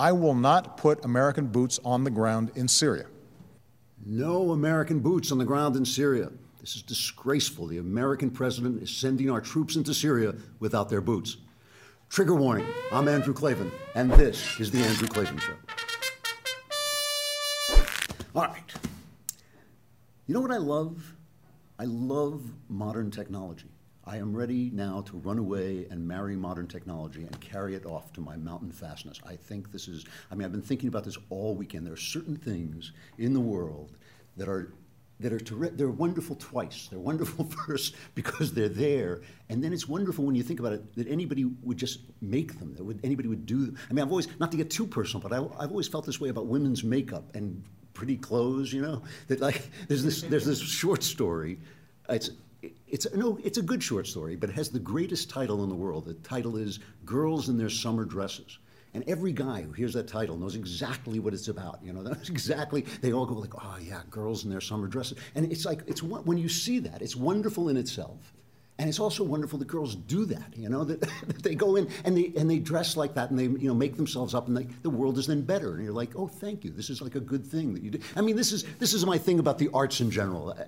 I will not put American boots on the ground in Syria. No American boots on the ground in Syria. This is disgraceful. The American president is sending our troops into Syria without their boots. Trigger warning I'm Andrew Klavan, and this is The Andrew Klavan Show. All right. You know what I love? I love modern technology. I am ready now to run away and marry modern technology and carry it off to my mountain fastness. I think this is, I mean, I've been thinking about this all weekend. There are certain things in the world that are that are ter- they're wonderful twice. They're wonderful first because they're there, and then it's wonderful when you think about it that anybody would just make them. That would anybody would do. Them. I mean, I've always not to get too personal, but I, I've always felt this way about women's makeup and pretty clothes. You know, that like there's this there's this short story. It's it's no, it's a good short story, but it has the greatest title in the world. The title is "Girls in Their Summer Dresses." And every guy who hears that title knows exactly what it's about. You know, that's exactly. They all go like, "Oh yeah, girls in their summer dresses," and it's like it's when you see that, it's wonderful in itself. And it's also wonderful that girls do that, you know, that, that, they go in and they and they dress like that and they you know make themselves up and the world is then better. And you're like, oh, thank you. This is like a good thing that you do. I mean, this is this is my thing about the arts in general. Uh,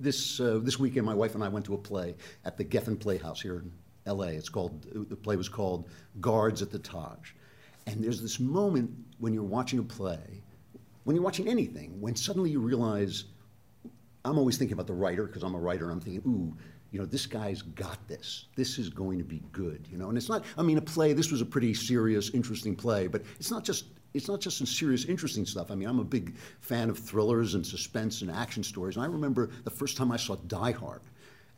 this uh, this weekend, my wife and I went to a play at the Geffen Playhouse here in L.A. It's called the play was called Guards at the Taj, and there's this moment when you're watching a play, when you're watching anything, when suddenly you realize. I'm always thinking about the writer because I'm a writer. and I'm thinking, ooh you know, this guy's got this. This is going to be good, you know. And it's not, I mean, a play, this was a pretty serious, interesting play, but it's not just it's not just some serious, interesting stuff. I mean, I'm a big fan of thrillers and suspense and action stories. And I remember the first time I saw Die Hard.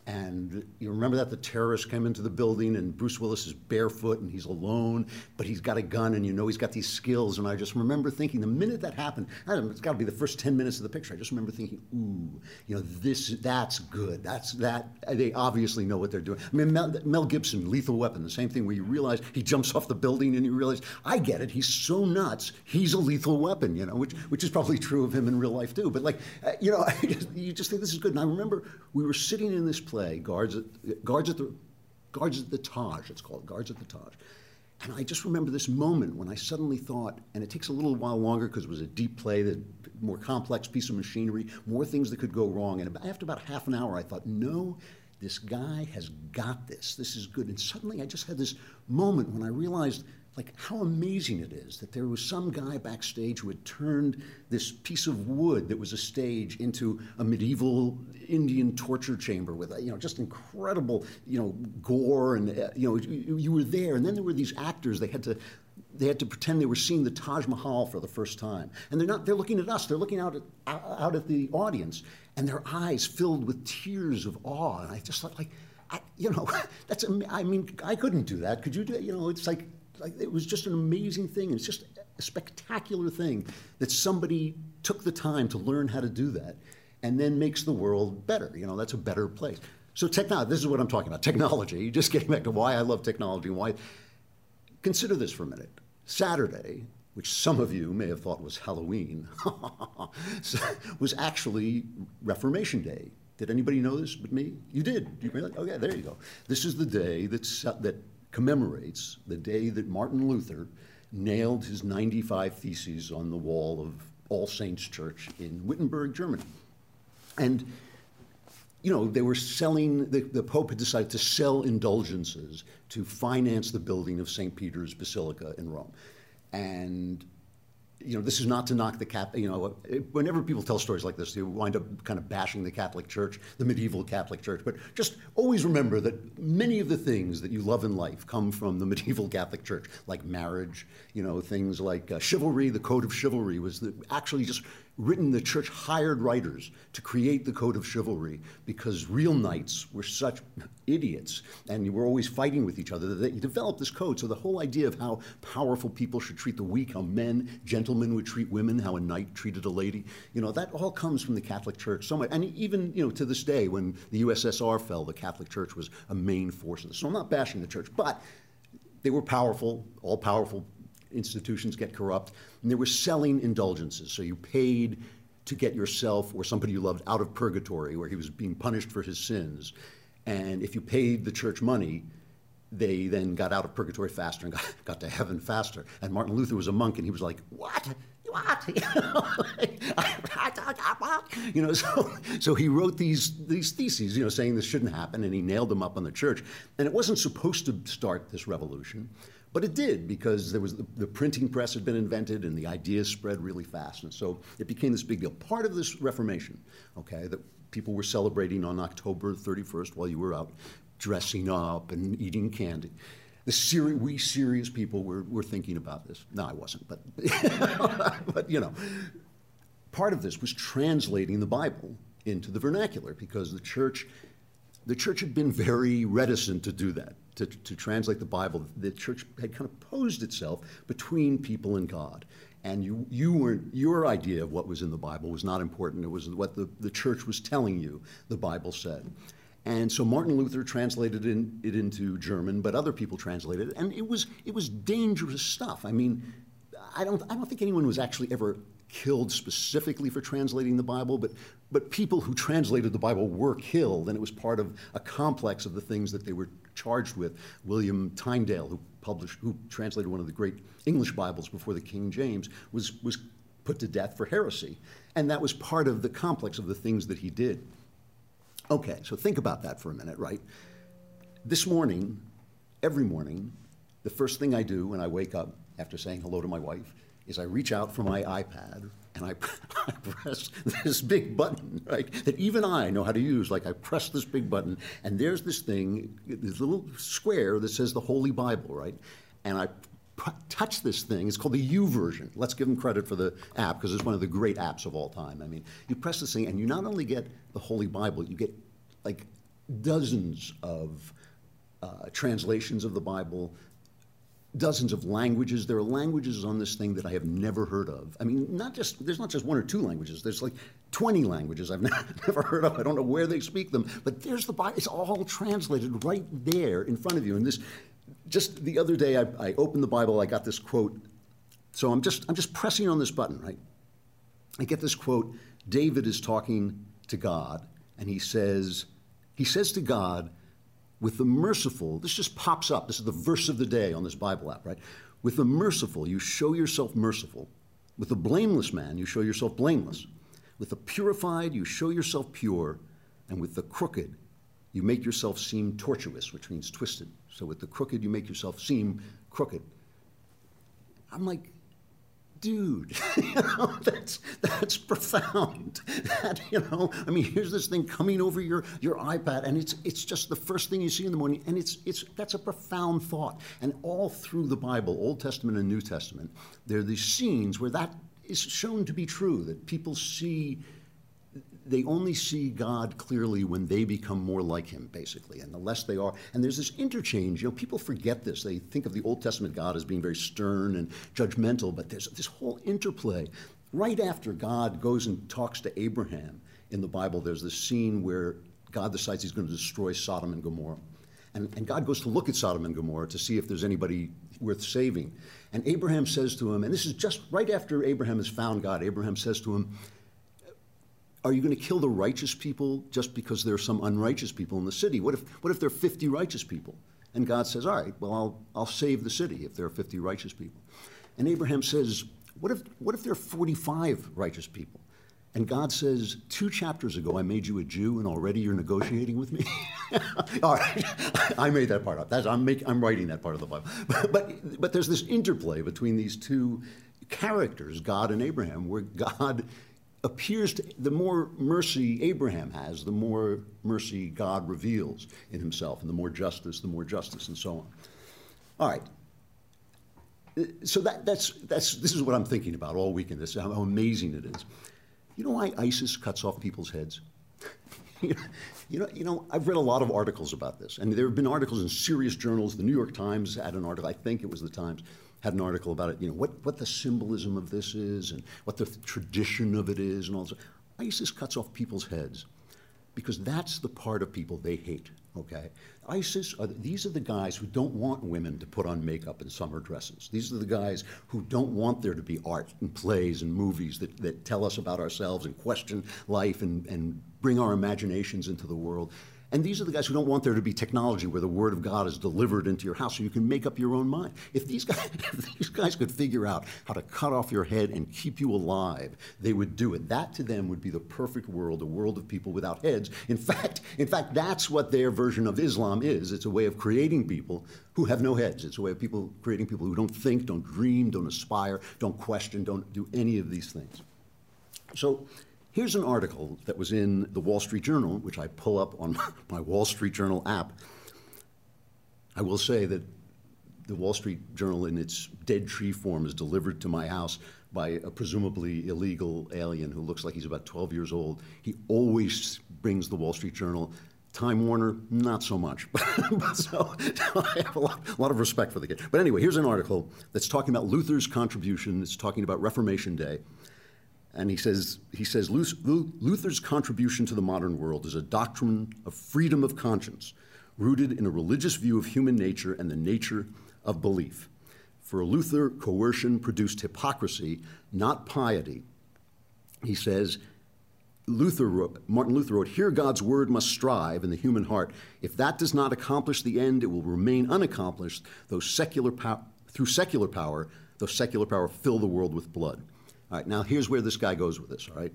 And you remember that the terrorists came into the building and Bruce Willis is barefoot and he's alone, but he's got a gun and you know he's got these skills. And I just remember thinking the minute that happened, it's got to be the first 10 minutes of the picture. I just remember thinking, ooh, you know, this, that's good. That's that. They obviously know what they're doing. I mean, Mel, Mel Gibson, Lethal Weapon, the same thing where you realize he jumps off the building and you realize, I get it. He's so nuts. He's a lethal weapon, you know, which, which is probably true of him in real life too. But like, uh, you know, you just think this is good. And I remember we were sitting in this place play, Guards at, Guards at the Guards at the Taj, it's called, Guards at the Taj. And I just remember this moment when I suddenly thought, and it takes a little while longer because it was a deep play, the more complex piece of machinery, more things that could go wrong. And after about half an hour, I thought, no, this guy has got this. This is good. And suddenly I just had this moment when I realized like how amazing it is that there was some guy backstage who had turned this piece of wood that was a stage into a medieval Indian torture chamber with you know just incredible you know gore and you know you, you were there and then there were these actors they had to they had to pretend they were seeing the Taj Mahal for the first time. And they're not, they're looking at us, they're looking out at, out at the audience, and their eyes filled with tears of awe. And I just thought, like, I, you know, that's, I mean, I couldn't do that. Could you do it? You know, it's like, like, it was just an amazing thing. It's just a spectacular thing that somebody took the time to learn how to do that and then makes the world better. You know, that's a better place. So technology, this is what I'm talking about, technology. You just getting back to why I love technology and why. Consider this for a minute. Saturday, which some of you may have thought was Halloween, was actually Reformation Day. Did anybody know this but me? You did. You really? Okay, oh, there you go. This is the day that commemorates the day that Martin Luther nailed his 95 Theses on the wall of All Saints Church in Wittenberg, Germany. And, you know, they were selling, the, the Pope had decided to sell indulgences to finance the building of St. Peter's Basilica in Rome. And you know, this is not to knock the Catholic, you know, whenever people tell stories like this, they wind up kind of bashing the Catholic Church, the medieval Catholic Church. But just always remember that many of the things that you love in life come from the medieval Catholic Church, like marriage, you know, things like uh, chivalry, the Code of Chivalry was the, actually just written, the church hired writers to create the code of chivalry because real knights were such idiots and you were always fighting with each other that they developed this code. So the whole idea of how powerful people should treat the weak, how men, gentlemen would treat women, how a knight treated a lady, you know, that all comes from the Catholic Church. So much, and even, you know, to this day, when the USSR fell, the Catholic Church was a main force in this. So I'm not bashing the church, but they were powerful, all powerful institutions get corrupt, and they were selling indulgences. So you paid to get yourself or somebody you loved out of purgatory, where he was being punished for his sins. And if you paid the church money, they then got out of purgatory faster and got, got to heaven faster. And Martin Luther was a monk, and he was like, "What? What? you know, so so he wrote these these theses, you know, saying this shouldn't happen, and he nailed them up on the church. And it wasn't supposed to start this revolution. But it did because there was the, the, printing press had been invented and the ideas spread really fast. And so it became this big deal. Part of this Reformation, okay, that people were celebrating on October 31st while you were out dressing up and eating candy. The seri- we serious people were, were thinking about this. No, I wasn't, but, but you know, part of this was translating the Bible into the vernacular because the church, the church had been very reticent to do that to, to translate the Bible, the church had kind of posed itself between people and God. And you, you were, your idea of what was in the Bible was not important. It was what the, the church was telling you the Bible said. And so Martin Luther translated in, it into German, but other people translated it, and it was it was dangerous stuff. I mean, I don't I don't think anyone was actually ever killed specifically for translating the Bible, but but people who translated the Bible were killed, and it was part of a complex of the things that they were charged with. William Tyndale, who published, who translated one of the great English Bibles before the King James, was, was put to death for heresy. And that was part of the complex of the things that he did. Okay, so think about that for a minute, right? This morning, every morning, the first thing I do when I wake up after saying hello to my wife is I reach out for my iPad and I, I, press this big button, right, that even I know how to use. Like I press this big button, and there's this thing, this little square that says the Holy Bible, right? And I touch this thing. It's called the YouVersion. Let's give them credit for the app because it's one of the great apps of all time. I mean, you press this thing, and you not only get the Holy Bible, you get like dozens of uh, translations of the Bible, dozens of languages. There are languages on this thing that I have never heard of. I mean, not just there's not just one or two languages. There's like 20 languages I've never heard of. I don't know where they speak them, but there's the Bible. It's all translated right there in front of you. And this, just the other day, I, I opened the Bible. I got this quote. So I'm just I'm just pressing on this button, right? I get this quote. David is talking to God, and he says, he says to God, with the merciful, this just pops up. This is the verse of the day on this Bible app, right? With the merciful, you show yourself merciful. With the blameless man, you show yourself blameless. With the purified, you show yourself pure. And with the crooked, you make yourself seem tortuous, which means twisted. So with the crooked, you make yourself seem crooked. I'm like, dude, you know, that's that's profound. That you know, I mean, here's this thing coming over your your iPad, and it's it's just the first thing you see in the morning, and it's it's that's a profound thought. And all through the Bible, Old Testament and New Testament, there are these scenes where that is shown to be true. That people see they only see God clearly when they become more like Him, basically, and the less they are. And there's this interchange. You know, people forget this. They think of the Old Testament God as being very stern and judgmental, but there's this whole interplay. Right after God goes and talks to Abraham in the Bible, there's this scene where God decides He's going to destroy Sodom and Gomorrah. And, and God goes to look at Sodom and Gomorrah to see if there's anybody worth saving. And Abraham says to him, and this is just right after Abraham has found God, Abraham says to him, are you going to kill the righteous people just because there are some unrighteous people in the city? What if, what if there are 50 righteous people? And God says, All right, well, I'll, I'll save the city if there are 50 righteous people. And Abraham says, What if, what if there are 45 righteous people? And God says, Two chapters ago, I made you a Jew, and already you're negotiating with me? All right, I made that part up. That's, I'm, make, I'm writing that part of the Bible. But, but, but there's this interplay between these two characters, God and Abraham, where God appears to, the more mercy Abraham has, the more mercy God reveals in himself, and the more justice, the more justice, and so on. All right. So that, that's, that's, this is what I'm thinking about all weekend, this, how amazing it is. You know why ISIS cuts off people's heads? you, know, you know, I've read a lot of articles about this, and there have been articles in serious journals. The New York Times had an article, I think it was the Times, had an article about it, you know, what, what the symbolism of this is and what the tradition of it is and all this. ISIS cuts off people's heads because that's the part of people they hate, okay? ISIS, are, these are the guys who don't want women to put on makeup and summer dresses. These are the guys who don't want there to be art and plays and movies that, that tell us about ourselves and question life and, and bring our imaginations into the world. And these are the guys who don't want there to be technology where the word of God is delivered into your house so you can make up your own mind. If these guys, if these guys could figure out how to cut off your head and keep you alive, they would do it. That to them would be the perfect world, a world of people without heads. In fact, in fact, that's what their version of Islam is. It's a way of creating people who have no heads. It's a way of people creating people who don't think, don't dream, don't aspire, don't question, don't do any of these things. So Here's an article that was in the Wall Street Journal, which I pull up on my Wall Street Journal app. I will say that the Wall Street Journal, in its dead tree form, is delivered to my house by a presumably illegal alien who looks like he's about 12 years old. He always brings the Wall Street Journal. Time Warner, not so much. so I have a lot, a lot, of respect for the kid. But anyway, here's an article that's talking about Luther's contribution. It's talking about Reformation Day. And he says, he says Luther's contribution to the modern world is a doctrine of freedom of conscience, rooted in a religious view of human nature and the nature of belief. For Luther, coercion produced hypocrisy, not piety. He says, Luther wrote, Martin Luther wrote, Here God's word must strive in the human heart. If that does not accomplish the end, it will remain unaccomplished, though secular pow- through secular power, though secular power fill the world with blood. All right, now here's where this guy goes with this, all right?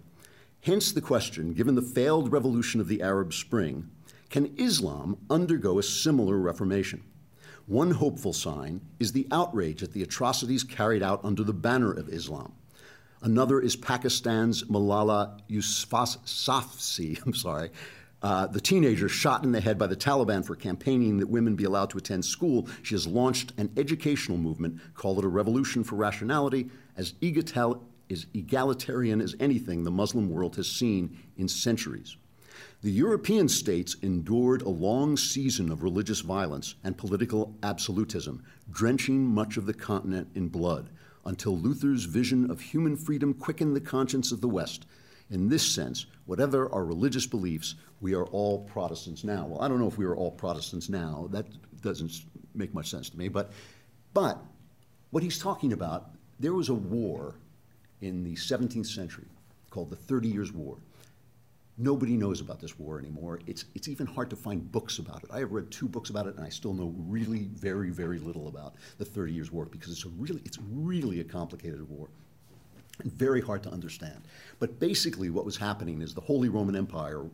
Hence the question given the failed revolution of the Arab Spring, can Islam undergo a similar reformation? One hopeful sign is the outrage at the atrocities carried out under the banner of Islam. Another is Pakistan's Malala Yousafzai, I'm sorry, uh, the teenager shot in the head by the Taliban for campaigning that women be allowed to attend school. She has launched an educational movement, called it a revolution for rationality, as egatal- is egalitarian as anything the Muslim world has seen in centuries. The European states endured a long season of religious violence and political absolutism, drenching much of the continent in blood, until Luther's vision of human freedom quickened the conscience of the West. In this sense, whatever our religious beliefs, we are all Protestants now. Well, I don't know if we are all Protestants now. That doesn't make much sense to me. But, but what he's talking about, there was a war in the 17th century called the Thirty Years' War. Nobody knows about this war anymore. It's, it's even hard to find books about it. I have read two books about it, and I still know really very, very little about the Thirty Years' War because it's a really, it's really a complicated war and very hard to understand. But basically, what was happening is the Holy Roman Empire,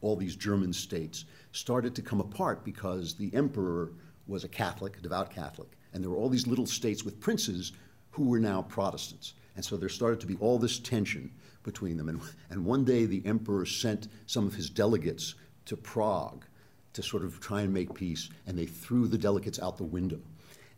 all these German states, started to come apart because the emperor was a Catholic, a devout Catholic, and there were all these little states with princes who were now Protestants. And so there started to be all this tension between them. And, and one day the emperor sent some of his delegates to Prague to sort of try and make peace, and they threw the delegates out the window.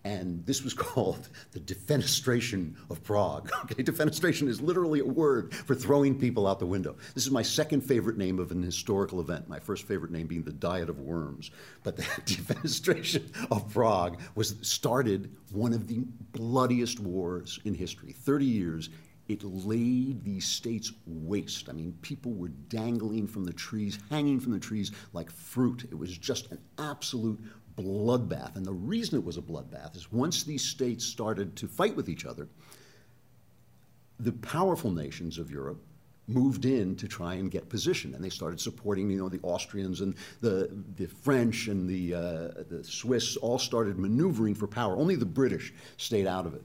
And this was called the defenestration of Prague. Okay, defenestration is literally a word for throwing people out the window. This is my second favorite name of an historical event, my first favorite name being the Diet of Worms. But the defenestration of Prague was started one of the bloodiest wars in history. 30 years, it laid these states waste. I mean, people were dangling from the trees, hanging from the trees like fruit. It was just an absolute bloodbath. And the reason it was a bloodbath is once these states started to fight with each other, the powerful nations of Europe moved in to try and get position, and they started supporting, you know, the Austrians and the the French and the uh, the Swiss all started maneuvering for power. Only the British stayed out of it.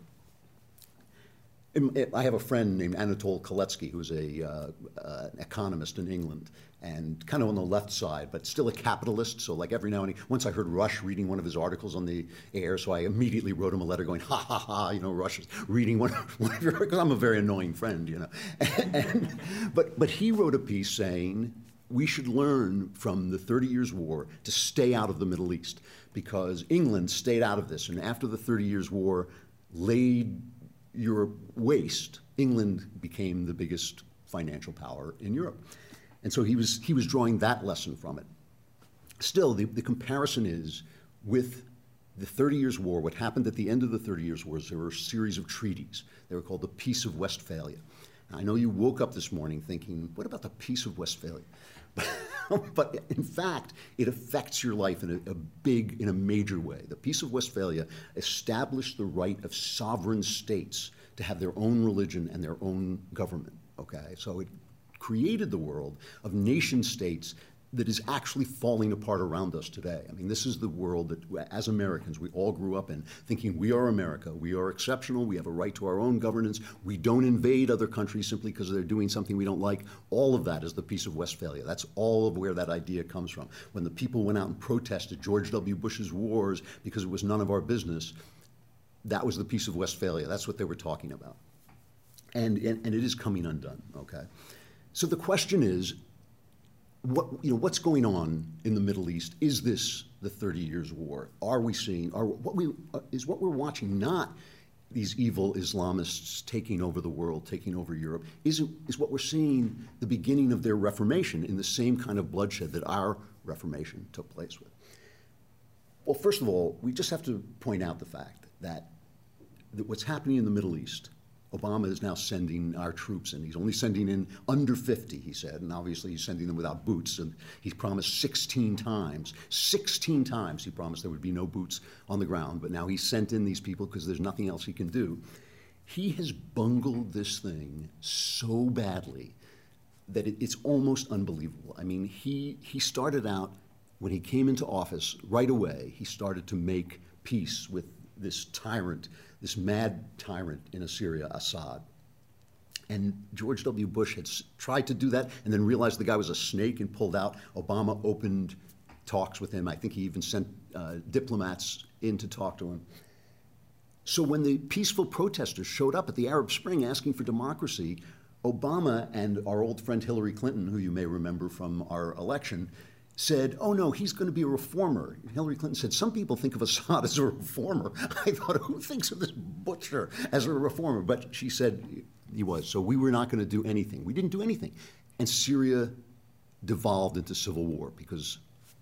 I have a friend named Anatole Kaletsky, who's a, uh, uh, an economist in England, and kind of on the left side, but still a capitalist. So, like every now and once I heard Rush reading one of his articles on the air, so I immediately wrote him a letter going, "Ha ha ha!" You know, Rush is reading one, of your because I'm a very annoying friend, you know. And, but but he wrote a piece saying we should learn from the Thirty Years' War to stay out of the Middle East because England stayed out of this, and after the Thirty Years' War, laid Europe waste, England became the biggest financial power in Europe. And so he was, he was drawing that lesson from it. Still, the, the comparison is with the Thirty Years' War. What happened at the end of the Thirty Years' War is there were a series of treaties. They were called the Peace of Westphalia. Now, I know you woke up this morning thinking, what about the Peace of Westphalia? but in fact, it affects your life in a, a, big, in a major way. The Peace of Westphalia established the right of sovereign states to have their own religion and their own government. Okay, so it created the world of nation states that is actually falling apart around us today. I mean, this is the world that, as Americans, we all grew up in, thinking we are America, we are exceptional, we have a right to our own governance, we don't invade other countries simply because they're doing something we don't like. All of that is the Peace of Westphalia. That's all of where that idea comes from. When the people went out and protested George W. Bush's wars because it was none of our business, that was the Peace of Westphalia. That's what they were talking about. And, and, and it is coming undone, okay? So the question is, what, you know, what's going on in the Middle East? Is this the 30 Years' War? Are we seeing, are, what we, uh, is what we're watching not these evil Islamists taking over the world, taking over Europe? Is, is what we're seeing the beginning of their reformation in the same kind of bloodshed that our reformation took place with? Well, first of all, we just have to point out the fact that, that what's happening in the Middle East Obama is now sending our troops in. He's only sending in under 50, he said, and obviously he's sending them without boots. And he's promised 16 times, 16 times he promised there would be no boots on the ground. But now he's sent in these people because there's nothing else he can do. He has bungled this thing so badly that it, it's almost unbelievable. I mean, he, he started out, when he came into office, right away, he started to make peace with this tyrant this mad tyrant in Assyria, Assad. And George W. Bush had tried to do that and then realized the guy was a snake and pulled out. Obama opened talks with him. I think he even sent uh, diplomats in to talk to him. So when the peaceful protesters showed up at the Arab Spring asking for democracy, Obama and our old friend Hillary Clinton, who you may remember from our election, said, oh no, he's going to be a reformer. Hillary Clinton said, some people think of Assad as a reformer. I thought, who thinks of this butcher as a reformer? But she said he was. So we were not going to do anything. We didn't do anything. And Syria devolved into civil war because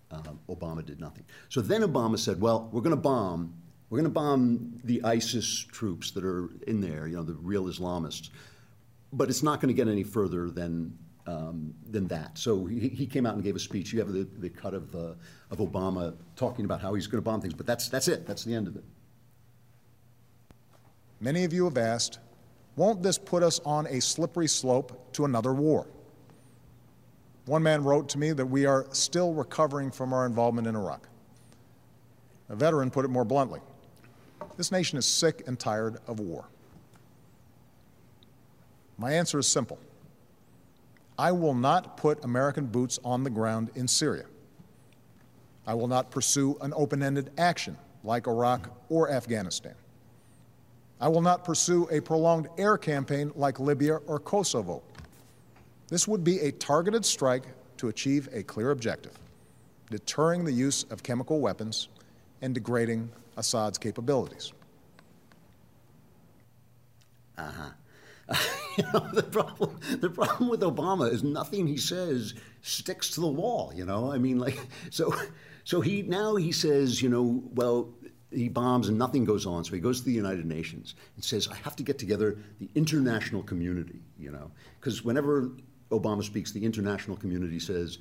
uh, Obama did nothing. So then Obama said, well, we're going to bomb. We're going to bomb the ISIS troops that are in there, you know, the real Islamists. But it's not going to get any further than um, than that. So he, he, came out and gave a speech. You have the, the cut of, uh, of Obama talking about how he's going to bomb things, but that's, that's it. That's the end of it. Many of you have asked, won't this put us on a slippery slope to another war? One man wrote to me that we are still recovering from our involvement in Iraq. A veteran put it more bluntly this nation is sick and tired of war. My answer is simple I will not put American boots on the ground in Syria. I will not pursue an open ended action like Iraq or Afghanistan. I will not pursue a prolonged air campaign like Libya or Kosovo. This would be a targeted strike to achieve a clear objective deterring the use of chemical weapons and degrading Assad's capabilities. Uh huh. you know, the problem the problem with Obama is nothing he says sticks to the wall. You know, I mean, like so so he now he says, you know, well. He bombs and nothing goes on. So he goes to the United Nations and says, I have to get together the international community, you know. Because whenever Obama speaks, the international community says,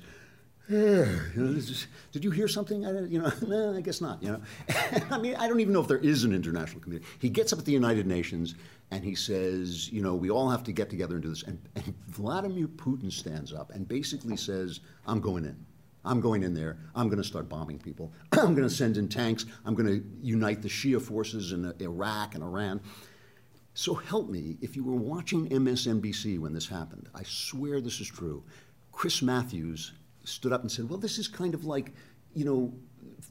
did you hear something? I, you know, no, I guess not. You know, I mean, I don't even know if there is an international community. He gets up at the United Nations and he says, you know, we all have to get together and do this. And, and Vladimir Putin stands up and basically says, I'm going in. I'm going in there. I'm going to start bombing people. I'm going to send in tanks. I'm going to unite the Shia forces in uh, Iraq and Iran. So help me, if you were watching MSNBC when this happened, I swear this is true. Chris Matthews stood up and said, well, this is kind of like, you know,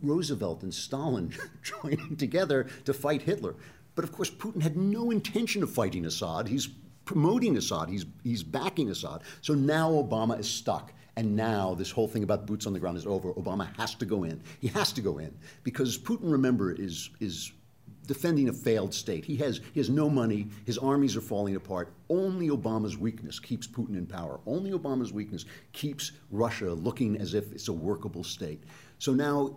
Roosevelt and Stalin joining together to fight Hitler. But of course, Putin had no intention of fighting Assad. He's promoting Assad, he's, he's backing Assad. So now Obama is stuck. And now this whole thing about boots on the ground is over. Obama has to go in. He has to go in because Putin, remember, is, is defending a failed state. He has, he has no money. His armies are falling apart. Only Obama's weakness keeps Putin in power. Only Obama's weakness keeps Russia looking as if it's a workable state. So now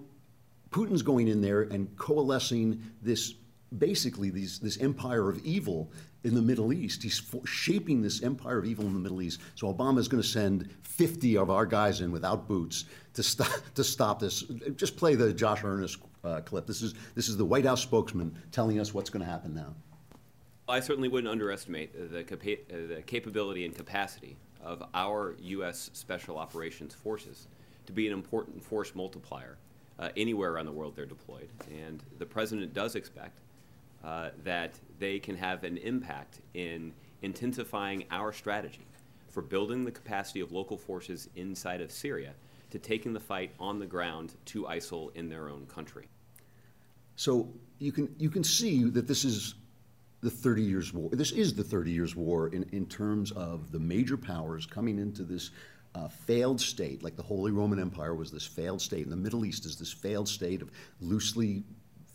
Putin's going in there and coalescing this basically these, this empire of evil in the Middle East. He's shaping this empire of evil in the Middle East. So Obama is going to send 50 of our guys in without boots to stop, to stop this. Just play the Josh Earnest uh, clip. This is, this is the White House spokesman telling us what's going to happen now. I certainly wouldn't underestimate the, capa- the capability and capacity of our U.S. Special Operations Forces to be an important force multiplier uh, anywhere around the world they're deployed. And the president does expect uh, that they can have an impact in intensifying our strategy for building the capacity of local forces inside of Syria to taking the fight on the ground to ISIL in their own country. So you can you can see that this is the 30 years war. This is the 30 years war in, in terms of the major powers coming into this uh, failed state, like the Holy Roman Empire was this failed state, and the Middle East is this failed state of loosely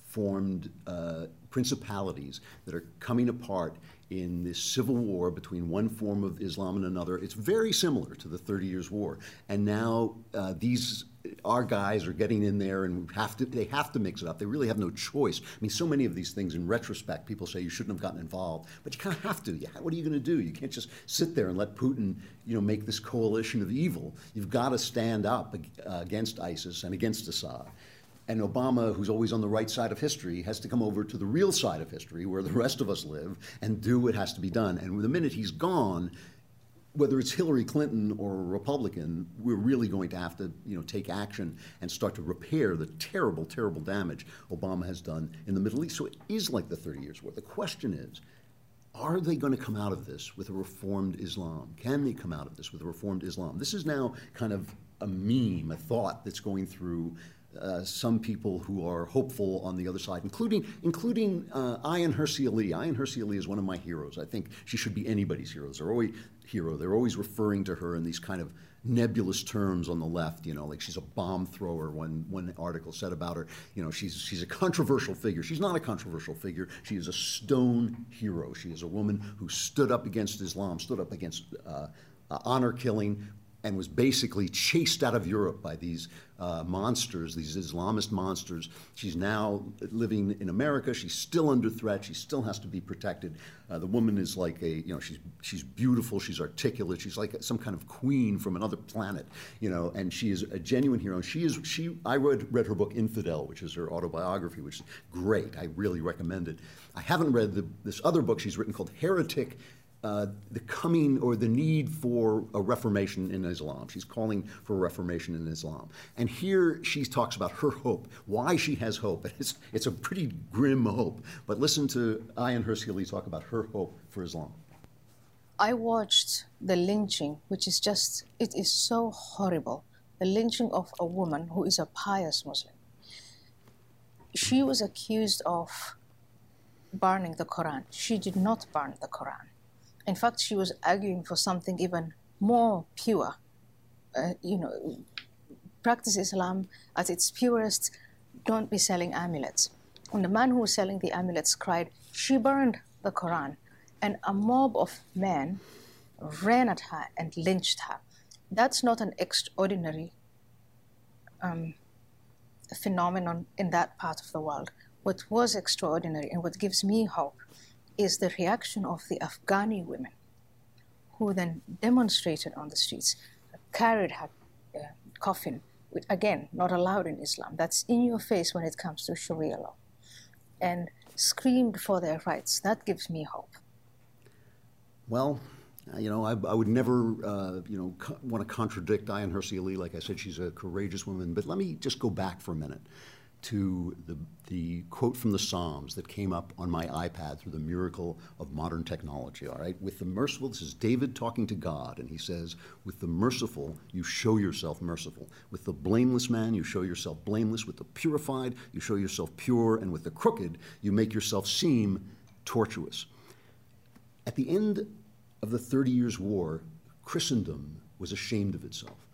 formed uh, principalities that are coming apart in this civil war between one form of Islam and another. It's very similar to the Thirty Years' War, and now uh, these our guys are getting in there and have to they have to mix it up. They really have no choice. I mean, so many of these things in retrospect, people say you shouldn't have gotten involved, but you kind of have to. What are you going to do? You can't just sit there and let Putin, you know, make this coalition of evil. You've got to stand up against ISIS and against Assad. And Obama, who's always on the right side of history, has to come over to the real side of history where the rest of us live and do what has to be done. And the minute he's gone, whether it's Hillary Clinton or a Republican, we're really going to have to, you know, take action and start to repair the terrible, terrible damage Obama has done in the Middle East. So it is like the 30 Years' War. The question is, are they going to come out of this with a reformed Islam? Can they come out of this with a reformed Islam? This is now kind of a meme, a thought that's going through uh, some people who are hopeful on the other side, including including uh, Ayaan Hirsi Ali. Ayaan Hirsi Ali is one of my heroes. I think she should be anybody's hero. They're always hero. They're always referring to her in these kind of nebulous terms on the left. You know, like she's a bomb thrower. One one article said about her. You know, she's she's a controversial figure. She's not a controversial figure. She is a stone hero. She is a woman who stood up against Islam, stood up against. Uh, uh, honor killing, and was basically chased out of Europe by these uh, monsters, these Islamist monsters. She's now living in America. She's still under threat. She still has to be protected. Uh, the woman is like a, you know, she's she's beautiful. She's articulate. She's like some kind of queen from another planet, you know. And she is a genuine hero. She is she. I read read her book Infidel, which is her autobiography, which is great. I really recommend it. I haven't read the, this other book she's written called Heretic uh, the coming or the need for a reformation in Islam. She's calling for a reformation in Islam. And here she talks about her hope, why she has hope. It's, it's a pretty grim hope. But listen to Ayaan Hirsi Ali talk about her hope for Islam. I watched the lynching, which is just, it is so horrible. The lynching of a woman who is a pious Muslim. She was accused of burning the Quran. She did not burn the Quran in fact, she was arguing for something even more pure. Uh, you know, practice Islam at its purest. Don't be selling amulets. And the man who was selling the amulets cried, She burned the Quran. And a mob of men ran at her and lynched her. That's not an extraordinary um, phenomenon in that part of the world. What was extraordinary and what gives me hope is the reaction of the Afghani women who then demonstrated on the streets, carried her uh, coffin, which again, not allowed in Islam. That's in your face when it comes to Sharia law, and screamed for their rights. That gives me hope. Well, uh, you know, I, I would never, uh, you know, co- want to contradict Ayaan Hirsi Ali. Like I said, she's a courageous woman. But let me just go back for a minute to the, the quote from the Psalms that came up on my iPad through the miracle of modern technology. All right, with the merciful, this is David talking to God, and he says, With the merciful, you show yourself merciful. With the blameless man, you show yourself blameless. With the purified, you show yourself pure. And with the crooked, you make yourself seem tortuous. At the end of the Thirty Years' War, Christendom was ashamed of itself.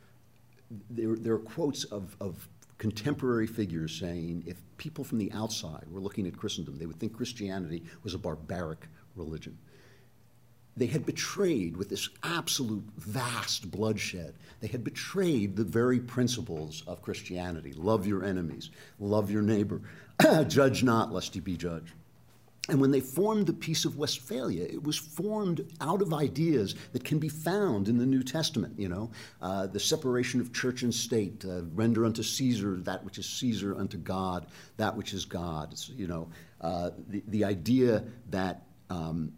There, there are quotes of, of contemporary figures saying if people from the outside were looking at Christendom, they would think Christianity was a barbaric religion. They had betrayed, with this absolute vast bloodshed, they had betrayed the very principles of Christianity love your enemies, love your neighbor, judge not, lest you be judged. And when they formed the Peace of Westphalia, it was formed out of ideas that can be found in the New Testament. You know, uh, the separation of church and state, uh, render unto Caesar that which is Caesar, unto God that which is God. It's, you know, uh, the the idea that um,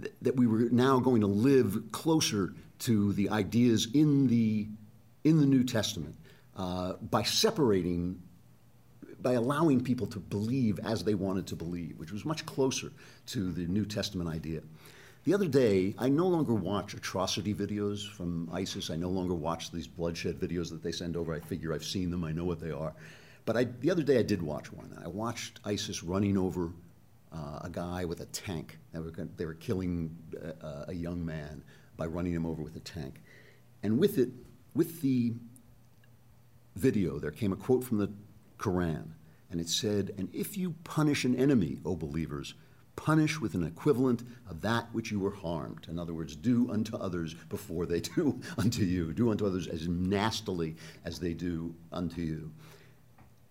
th- that we were now going to live closer to the ideas in the in the New Testament uh, by separating, by allowing people to believe as they wanted to believe, which was much closer to the New Testament idea. The other day, I no longer watch atrocity videos from ISIS. I no longer watch these bloodshed videos that they send over. I figure I've seen them, I know what they are. But I, the other day, I did watch one. I watched ISIS running over uh, a guy with a tank. They were, they were killing uh, a young man by running him over with a tank. And with it, with the video, there came a quote from the Quran, and it said, And if you punish an enemy, O believers, punish with an equivalent of that which you were harmed. In other words, do unto others before they do unto you. Do unto others as nastily as they do unto you.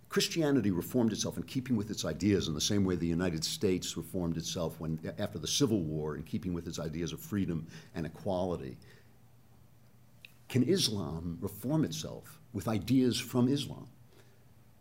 Christianity reformed itself in keeping with its ideas in the same way the United States reformed itself when, after the Civil War in keeping with its ideas of freedom and equality. Can Islam reform itself with ideas from Islam?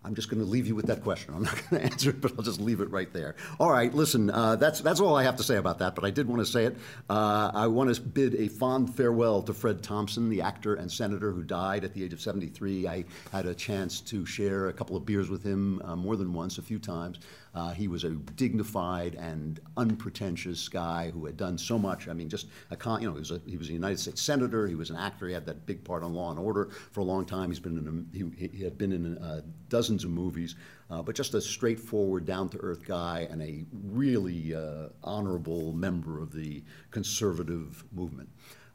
I'm just going to leave you with that question. I'm not going to answer it, but I'll just leave it right there. All right, listen, uh, that's, that's all I have to say about that, but I did want to say it. Uh, I want to bid a fond farewell to Fred Thompson, the actor and senator who died at the age of 73. I had a chance to share a couple of beers with him uh, more than once, a few times. Uh, he was a dignified and unpretentious guy who had done so much. I mean, just a con- you know, he was a, he was a United States senator. He was an actor. He had that big part on Law and Order for a long time. He's been in a, he, he had been in uh, dozens of movies, uh, but just a straightforward, down-to-earth guy and a really uh, honorable member of the conservative movement.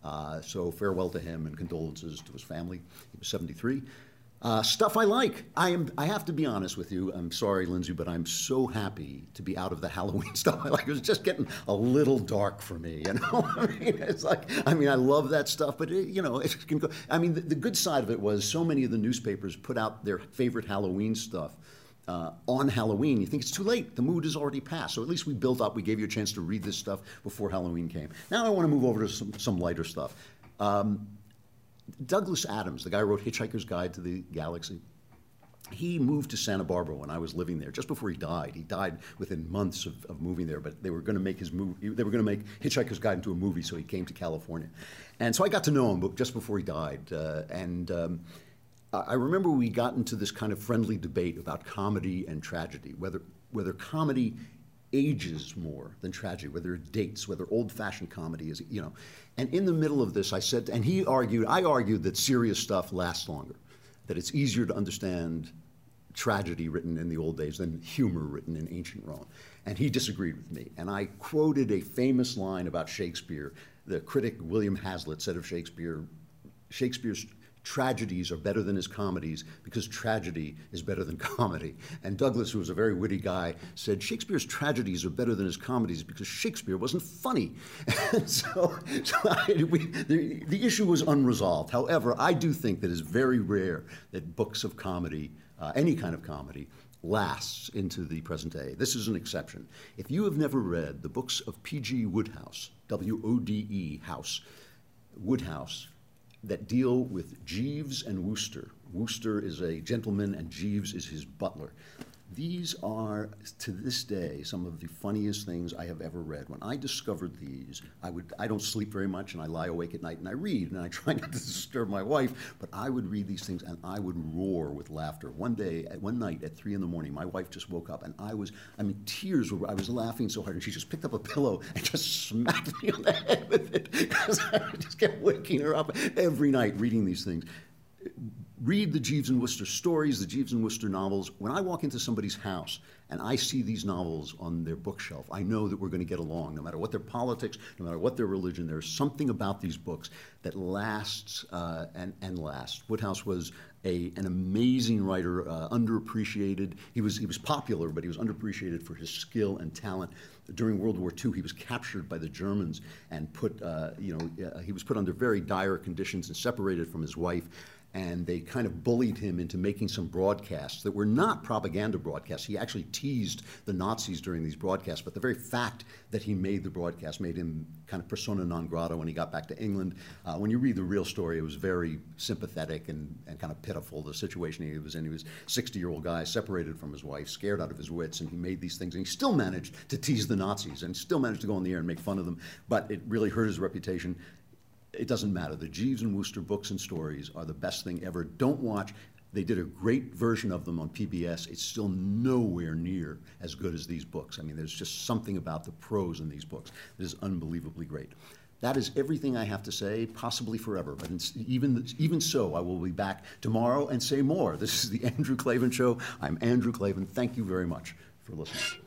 Uh, so farewell to him and condolences to his family. He was 73. Uh, stuff I like. I am. I have to be honest with you. I'm sorry, Lindsay, but I'm so happy to be out of the Halloween stuff I like. It was just getting a little dark for me. You know, I mean, it's like. I mean, I love that stuff, but it, you know, it can go. I mean, the, the, good side of it was so many of the newspapers put out their favorite Halloween stuff. Uh, on Halloween, you think it's too late. The mood is already passed. So at least we built up. We gave you a chance to read this stuff before Halloween came. Now I want to move over to some, some lighter stuff. Um, Douglas Adams, the guy who wrote Hitchhiker's Guide to the Galaxy, he moved to Santa Barbara when I was living there, just before he died. He died within months of, of moving there, but they were going to make his movie. They were going to make Hitchhiker's Guide into a movie, so he came to California, and so I got to know him just before he died. Uh, and um, I remember we got into this kind of friendly debate about comedy and tragedy, whether whether comedy ages more than tragedy, whether it dates, whether old-fashioned comedy is, you know. And in the middle of this, I said, and he argued, I argued that serious stuff lasts longer, that it's easier to understand tragedy written in the old days than humor written in ancient Rome. And he disagreed with me. And I quoted a famous line about Shakespeare. The critic William Hazlitt said of Shakespeare, Shakespeare's tragedies are better than his comedies because tragedy is better than comedy. And Douglas, who was a very witty guy, said Shakespeare's tragedies are better than his comedies because Shakespeare wasn't funny. And so, so I, we, the, the issue was unresolved. However, I do think that it's very rare that books of comedy, uh, any kind of comedy, lasts into the present day. This is an exception. If you have never read the books of P.G. Wodehouse, W O D E House, Wodehouse, that deal with Jeeves and Wooster. Wooster is a gentleman and Jeeves is his butler. These are, to this day, some of the funniest things I have ever read. When I discovered these, I would I don't sleep very much and I lie awake at night and I read and I try not to disturb my wife, but I would read these things and I would roar with laughter. One day, one night at three in the morning, my wife just woke up and I was, I mean, tears were, I was laughing so hard and she just picked up a pillow and just smacked me on the head with it because I just kept waking her up every night reading these things read the Jeeves and Wooster stories, the Jeeves and Wooster novels. When I walk into somebody's house and I see these novels on their bookshelf, I know that we're going to get along. No matter what their politics, no matter what their religion, there's something about these books that lasts uh, and, and lasts. Wodehouse was a, an amazing writer, uh, underappreciated. He was, he was popular, but he was underappreciated for his skill and talent. During World War II, he was captured by the Germans and put, uh, you know, uh, he was put under very dire conditions and separated from his wife and they kind of bullied him into making some broadcasts that were not propaganda broadcasts. He actually teased the Nazis during these broadcasts, but the very fact that he made the broadcast made him kind of persona non grata when he got back to England. Uh, when you read the real story, it was very sympathetic and, and kind of pitiful, the situation he was in. He was a 60 year old guy, separated from his wife, scared out of his wits, and he made these things, and he still managed to tease the Nazis and still managed to go on the air and make fun of them, but it really hurt his reputation it doesn't matter. The Jeeves and Wooster books and stories are the best thing ever. Don't watch. They did a great version of them on PBS. It's still nowhere near as good as these books. I mean, there's just something about the prose in these books that is unbelievably great. That is everything I have to say, possibly forever. But even, even so, I will be back tomorrow and say more. This is the Andrew Klavan Show. I'm Andrew Klavan. Thank you very much for listening.